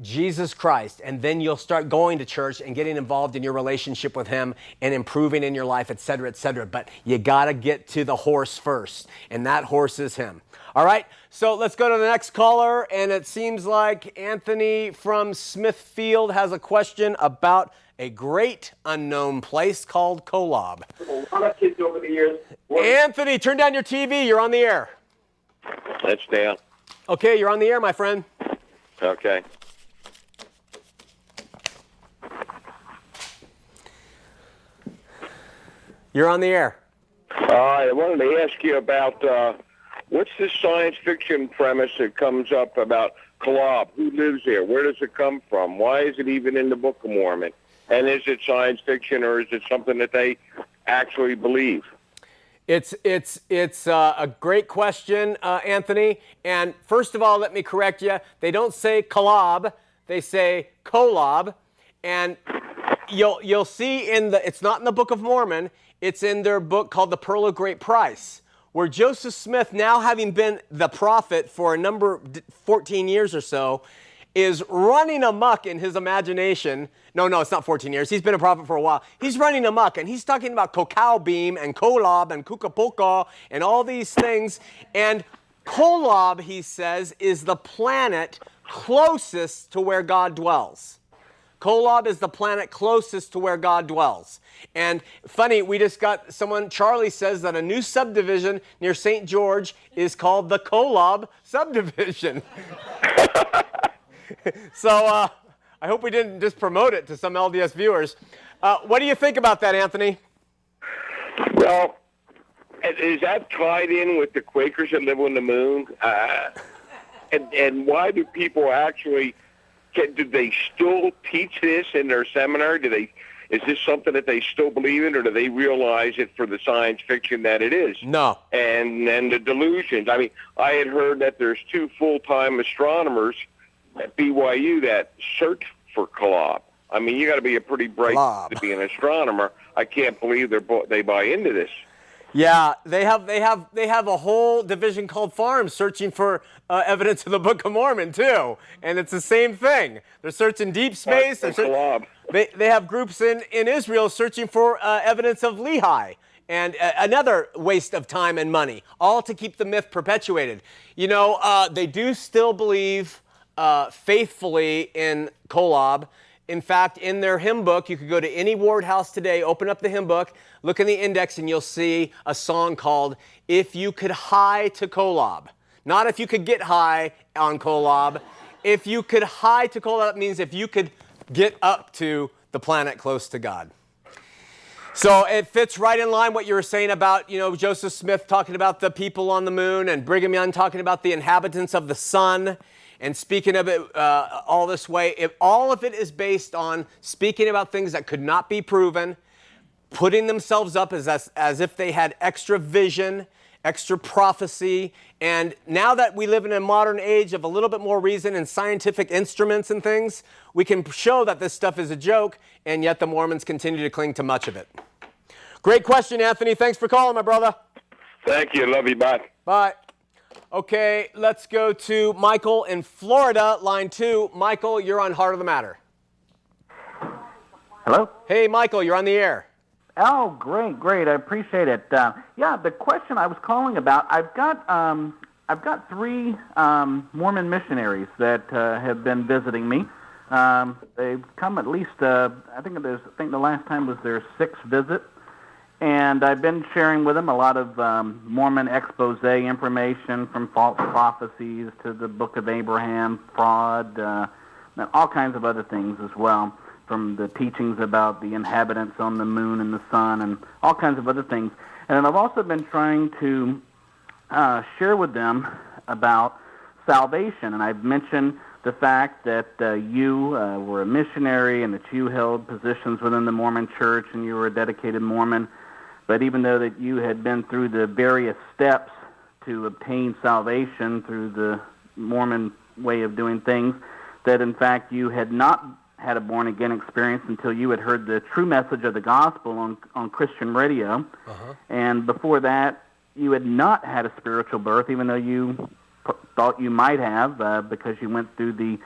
Jesus Christ, and then you'll start going to church and getting involved in your relationship with Him and improving in your life, et cetera, et cetera. But you got to get to the horse first, and that horse is Him. All right, so let's go to the next caller, and it seems like Anthony from Smithfield has a question about a great unknown place called Kolob. A lot of kids over the years. Anthony, turn down your TV. You're on the air. That's down. Okay, you're on the air, my friend. Okay. You're on the air. Uh, I wanted to ask you about uh, what's this science fiction premise that comes up about Kolob? Who lives there? Where does it come from? Why is it even in the Book of Mormon? And is it science fiction or is it something that they actually believe? It's it's it's uh, a great question, uh, Anthony. And first of all, let me correct you. They don't say Kolob; they say Kolob. And you'll you'll see in the it's not in the Book of Mormon. It's in their book called The Pearl of Great Price, where Joseph Smith, now having been the prophet for a number 14 years or so, is running amuck in his imagination. No, no, it's not 14 years. He's been a prophet for a while. He's running amuck and he's talking about Kokaubeam and Kolob and Kukapoka and all these things. And Kolob, he says, is the planet closest to where God dwells. Kolob is the planet closest to where God dwells. And funny, we just got someone, Charlie says that a new subdivision near St. George is called the Kolob subdivision. [LAUGHS] so uh, I hope we didn't just promote it to some LDS viewers. Uh, what do you think about that, Anthony? Well, is that tied in with the Quakers that live on the moon? Uh, and, and why do people actually can, do they still teach this in their seminar? Do they? Is this something that they still believe in, or do they realize it for the science fiction that it is? No. And and the delusions. I mean, I had heard that there's two full-time astronomers at BYU that search for Kolob. I mean, you got to be a pretty bright Kolob. to be an astronomer. I can't believe they're they buy into this. Yeah, they have they have they have a whole division called FARMS searching for uh, evidence of the Book of Mormon too, and it's the same thing. They're searching deep space. They're search- they they have groups in in Israel searching for uh, evidence of Lehi. And uh, another waste of time and money, all to keep the myth perpetuated. You know, uh, they do still believe uh, faithfully in Kolob. In fact, in their hymn book, you could go to any ward house today, open up the hymn book, look in the index, and you'll see a song called If You Could Hie to Kolob. Not if you could get high on Kolob. if you could hie to up means if you could get up to the planet close to God. So it fits right in line what you were saying about, you know, Joseph Smith talking about the people on the moon and Brigham Young talking about the inhabitants of the sun and speaking of it uh, all this way. If all of it is based on speaking about things that could not be proven, putting themselves up as, as, as if they had extra vision, extra prophecy. And now that we live in a modern age of a little bit more reason and scientific instruments and things, we can show that this stuff is a joke, and yet the Mormons continue to cling to much of it. Great question, Anthony. Thanks for calling, my brother. Thank you. Love you. Bye. Bye. Okay, let's go to Michael in Florida, line two. Michael, you're on Heart of the Matter. Hello? Hey, Michael, you're on the air. Oh, great, great. I appreciate it. Uh, yeah, the question I was calling about, I've got, um, I've got three um, Mormon missionaries that uh, have been visiting me. Um, they've come at least, uh, I think there's, I think the last time was their sixth visit, and I've been sharing with them a lot of um, Mormon expose information from false prophecies to the Book of Abraham, fraud, uh, and all kinds of other things as well from the teachings about the inhabitants on the moon and the sun and all kinds of other things. And I've also been trying to uh, share with them about salvation. And I've mentioned the fact that uh, you uh, were a missionary and that you held positions within the Mormon church and you were a dedicated Mormon. But even though that you had been through the various steps to obtain salvation through the Mormon way of doing things, that in fact you had not had a born again experience until you had heard the true message of the gospel on on Christian radio, uh-huh. and before that you had not had a spiritual birth, even though you p- thought you might have uh, because you went through the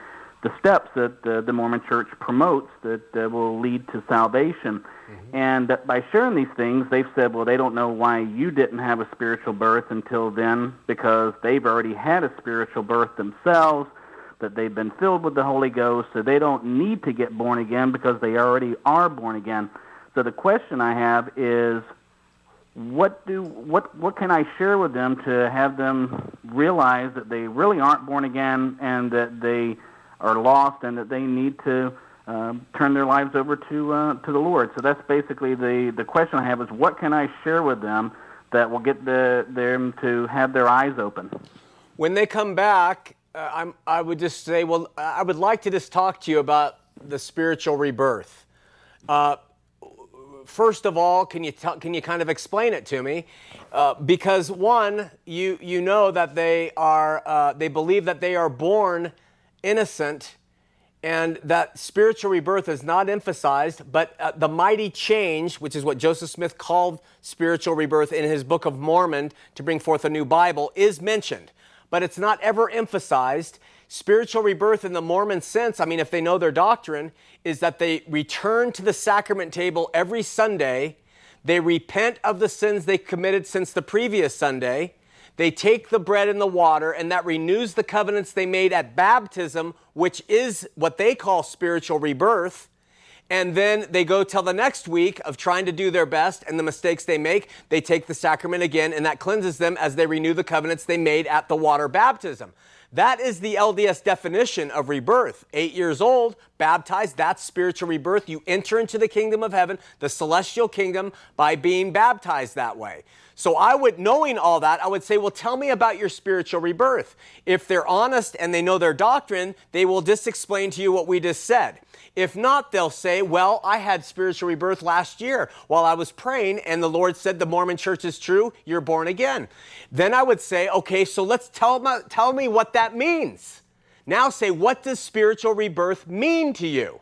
the steps that uh, the Mormon Church promotes that uh, will lead to salvation. Mm-hmm. And by sharing these things, they've said, well, they don't know why you didn't have a spiritual birth until then because they've already had a spiritual birth themselves that they've been filled with the Holy Ghost, so they don't need to get born again because they already are born again. So the question I have is what do what what can I share with them to have them realize that they really aren't born again and that they are lost and that they need to um, turn their lives over to uh, to the Lord. So that's basically the the question I have is what can I share with them that will get the, them to have their eyes open. When they come back, uh, i would just say, well, I would like to just talk to you about the spiritual rebirth. Uh, first of all, can you can you kind of explain it to me? Uh, because one, you you know that they are uh, they believe that they are born innocent, and that spiritual rebirth is not emphasized, but uh, the mighty change, which is what Joseph Smith called spiritual rebirth in his Book of Mormon to bring forth a new Bible, is mentioned but it's not ever emphasized. Spiritual rebirth in the Mormon sense, I mean, if they know their doctrine, is that they return to the sacrament table every Sunday. They repent of the sins they committed since the previous Sunday. They take the bread and the water, and that renews the covenants they made at baptism, which is what they call spiritual rebirth and then they go till the next week of trying to do their best and the mistakes they make they take the sacrament again and that cleanses them as they renew the covenants they made at the water baptism that is the LDS definition of rebirth. Eight years old, baptized, that's spiritual rebirth. You enter into the kingdom of heaven, the celestial kingdom, by being baptized that way. So I would, knowing all that, I would say, well, tell me about your spiritual rebirth. If they're honest and they know their doctrine, they will just explain to you what we just said. If not, they'll say, Well, I had spiritual rebirth last year while I was praying, and the Lord said the Mormon church is true, you're born again. Then I would say, Okay, so let's tell, tell me what that means. Now say, What does spiritual rebirth mean to you?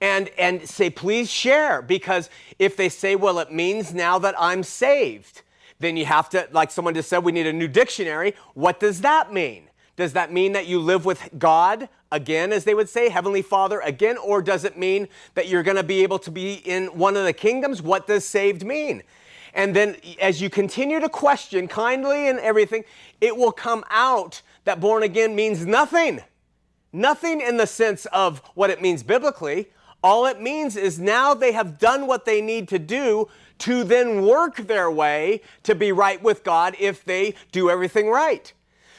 And, and say, Please share, because if they say, Well, it means now that I'm saved, then you have to, like someone just said, we need a new dictionary. What does that mean? Does that mean that you live with God again, as they would say, Heavenly Father again? Or does it mean that you're going to be able to be in one of the kingdoms? What does saved mean? And then as you continue to question kindly and everything, it will come out that born again means nothing. Nothing in the sense of what it means biblically. All it means is now they have done what they need to do to then work their way to be right with God if they do everything right.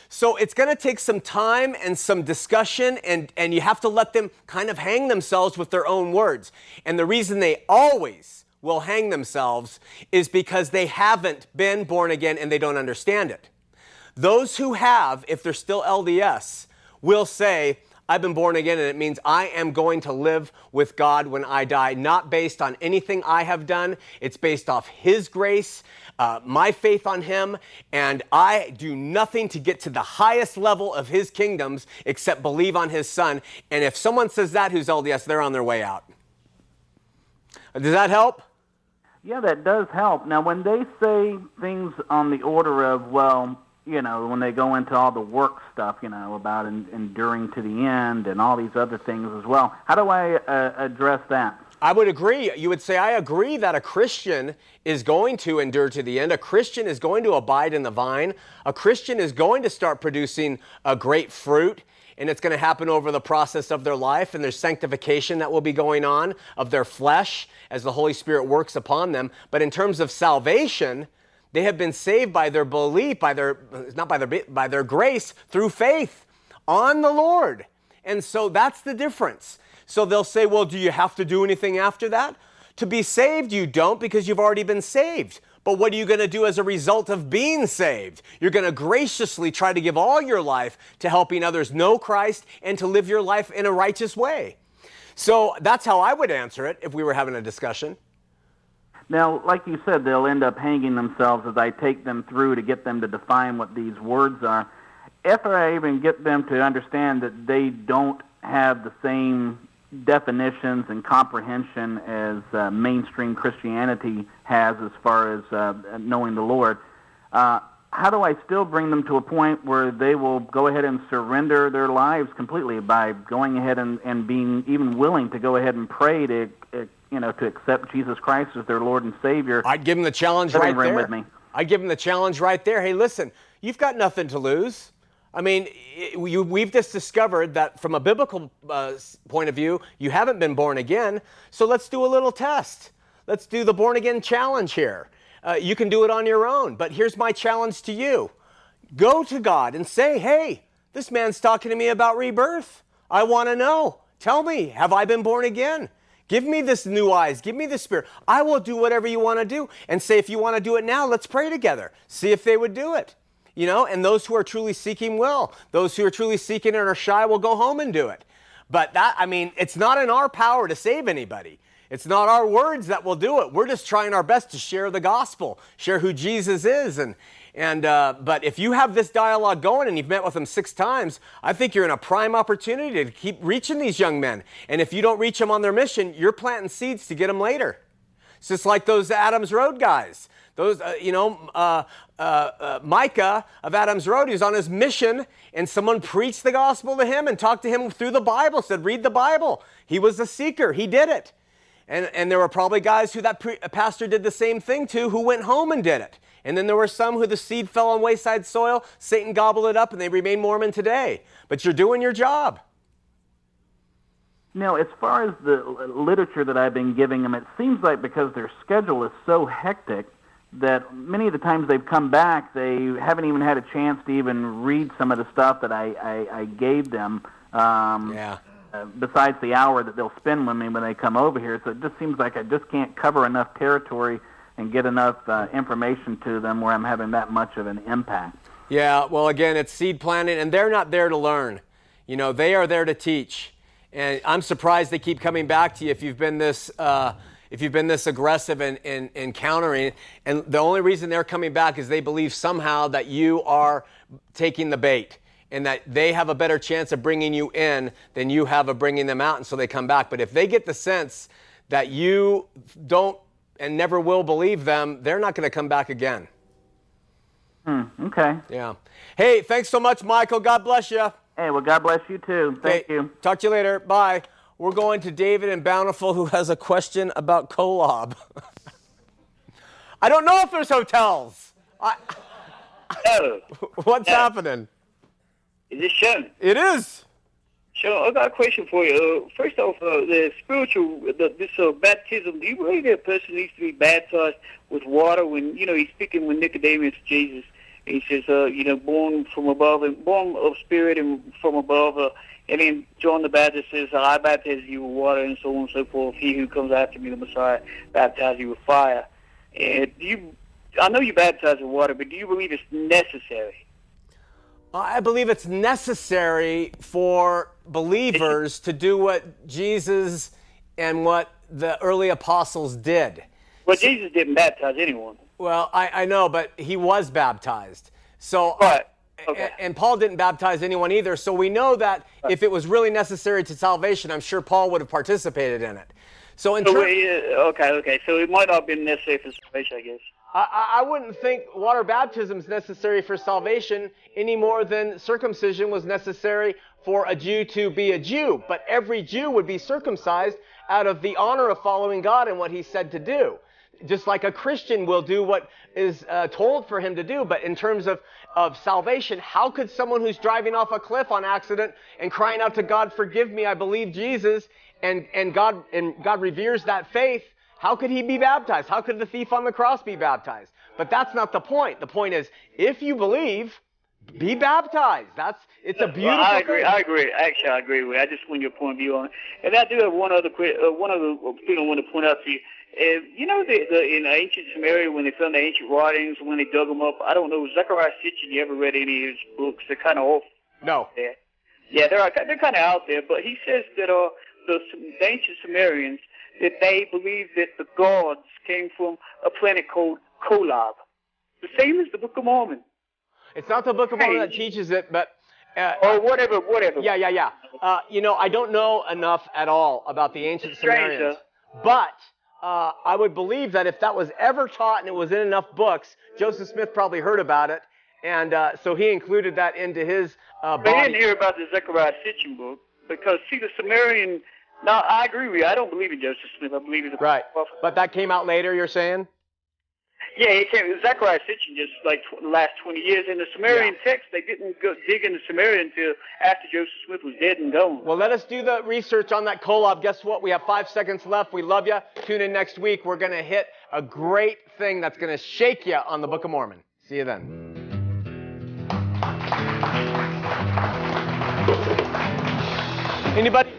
So it's going to take some time and some discussion, and, and you have to let them kind of hang themselves with their own words. And the reason they always will hang themselves is because they haven't been born again and they don't understand it. Those who have, if they're still LDS, will say, I've been born again, and it means I am going to live with God when I die, not based on anything I have done. It's based off His grace, uh, my faith on Him, and I do nothing to get to the highest level of His kingdoms except believe on His Son. And if someone says that who's LDS, they're on their way out. Does that help? Yeah, that does help. Now, when they say things on the order of, well, you know, when they go into all the work stuff, you know, about en- enduring to the end and all these other things as well, how do I uh, address that? I would agree. You would say, I agree that a Christian is going to endure to the end. A Christian is going to abide in the vine. A Christian is going to start producing a great fruit. And it's going to happen over the process of their life, and there's sanctification that will be going on of their flesh as the Holy Spirit works upon them. But in terms of salvation, they have been saved by their belief, by their not by their by their grace through faith on the Lord. And so that's the difference. So they'll say, "Well, do you have to do anything after that?" To be saved, you don't because you've already been saved. But what are you going to do as a result of being saved? You're going to graciously try to give all your life to helping others know Christ and to live your life in a righteous way. So that's how I would answer it if we were having a discussion. Now, like you said, they'll end up hanging themselves as I take them through to get them to define what these words are. After I even get them to understand that they don't have the same definitions and comprehension as uh, mainstream Christianity has as far as uh, knowing the Lord, uh, how do I still bring them to a point where they will go ahead and surrender their lives completely by going ahead and, and being even willing to go ahead and pray to you know, to accept Jesus Christ as their Lord and Savior. I'd give them the challenge right there. With me. I'd give them the challenge right there. Hey, listen, you've got nothing to lose. I mean, you, we've just discovered that from a biblical uh, point of view, you haven't been born again. So let's do a little test. Let's do the born again challenge here. Uh, you can do it on your own, but here's my challenge to you go to God and say, hey, this man's talking to me about rebirth. I want to know. Tell me, have I been born again? Give me this new eyes. Give me the spirit. I will do whatever you want to do. And say, if you want to do it now, let's pray together. See if they would do it. You know, and those who are truly seeking will. Those who are truly seeking and are shy will go home and do it. But that, I mean, it's not in our power to save anybody. It's not our words that will do it. We're just trying our best to share the gospel, share who Jesus is, and, and uh, but if you have this dialogue going and you've met with them six times, I think you're in a prime opportunity to keep reaching these young men. And if you don't reach them on their mission, you're planting seeds to get them later. It's just like those Adams Road guys. Those, uh, you know, uh, uh, uh Micah of Adams Road, he was on his mission, and someone preached the gospel to him and talked to him through the Bible, said, read the Bible. He was a seeker. He did it. And, and there were probably guys who that pre- pastor did the same thing to who went home and did it. And then there were some who the seed fell on wayside soil, Satan gobbled it up, and they remain Mormon today. But you're doing your job. Now, as far as the literature that I've been giving them, it seems like because their schedule is so hectic that many of the times they've come back, they haven't even had a chance to even read some of the stuff that I, I, I gave them. Um, yeah. Uh, besides the hour that they'll spend with me when they come over here, so it just seems like I just can't cover enough territory and get enough uh, information to them where I'm having that much of an impact. Yeah, well, again, it's seed planting, and they're not there to learn. You know, they are there to teach. And I'm surprised they keep coming back to you if you've been this. Uh, if you've been this aggressive in, in, in countering, and the only reason they're coming back is they believe somehow that you are taking the bait and that they have a better chance of bringing you in than you have of bringing them out, and so they come back. But if they get the sense that you don't and never will believe them, they're not going to come back again. Hmm, okay. Yeah. Hey, thanks so much, Michael. God bless you. Hey, well, God bless you too. Thank hey, you. Talk to you later. Bye. We're going to David and Bountiful, who has a question about Kolob. [LAUGHS] I don't know if there's hotels. I, no. [LAUGHS] What's no. happening? Is it Shawn? It is. Sure, I got a question for you. Uh, first off, uh, the spiritual, the, this uh, baptism. Do you believe that a person needs to be baptized with water when you know he's speaking with Nicodemus, Jesus, He says, uh, you know, born from above and born of spirit and from above. Uh, and then John the Baptist says, I baptize you with water and so on and so forth. He who comes after me, the Messiah, baptize you with fire. And do you, I know you baptize with water, but do you believe it's necessary? I believe it's necessary for believers to do what Jesus and what the early apostles did. Well, Jesus didn't baptize anyone. Well, I, I know, but he was baptized. So, Right. Okay. and, and Paul didn't baptize anyone either. So we know that if it was really necessary to salvation, I'm sure Paul would have participated in it. So in So, ter- we- uh, okay, okay. So it might not have been necessary for salvation, I guess. I, I wouldn't think water baptism is necessary for salvation any more than circumcision was necessary for a Jew to be a Jew. But every Jew would be circumcised out of the honor of following God and what He said to do. Just like a Christian will do what is uh, told for him to do. But in terms of, of salvation, how could someone who's driving off a cliff on accident and crying out to God, forgive me, I believe Jesus, and, and God and God reveres that faith, how could he be baptized? How could the thief on the cross be baptized? But that's not the point. The point is, if you believe, be baptized. That's it's a beautiful. Well, I agree. thing. I agree. Actually, I agree with. You. I just want your point of view on it. And I do have one other que- uh, one other thing I want to point out to you. Uh, you know, the, the in ancient Samaria when they found the ancient writings, when they dug them up. I don't know Zecharia Sitchin. You ever read any of his books? They're kind of off No. there. Yeah, they're they're kind of out there. But he says that uh the, the ancient Sumerians that they believe that the gods came from a planet called Kolob, the same as the Book of Mormon It's not the Book of Mormon that teaches it, but uh, or whatever, whatever. yeah, yeah, yeah. Uh, you know, I don't know enough at all about the ancient Sumerians, but uh, I would believe that if that was ever taught and it was in enough books, Joseph Smith probably heard about it, and uh, so he included that into his uh, body. didn't hear about the Zecharia Sitchin book because, see, the Sumerian. Now, I agree with you. I don't believe in Joseph Smith. I believe he's a Right, but that came out later. You're saying? Yeah, he came. Zecharia Sitchin just like tw- the last 20 years. In the Sumerian text, they didn't go dig into Sumerian until after Joseph Smith was dead and gone. Well, let us do the research on that Kolob. Guess what? We have five seconds left. We love you. Tune in next week. We're going to hit a great thing that's going to shake you on the Book of Mormon. See you then. Anybody?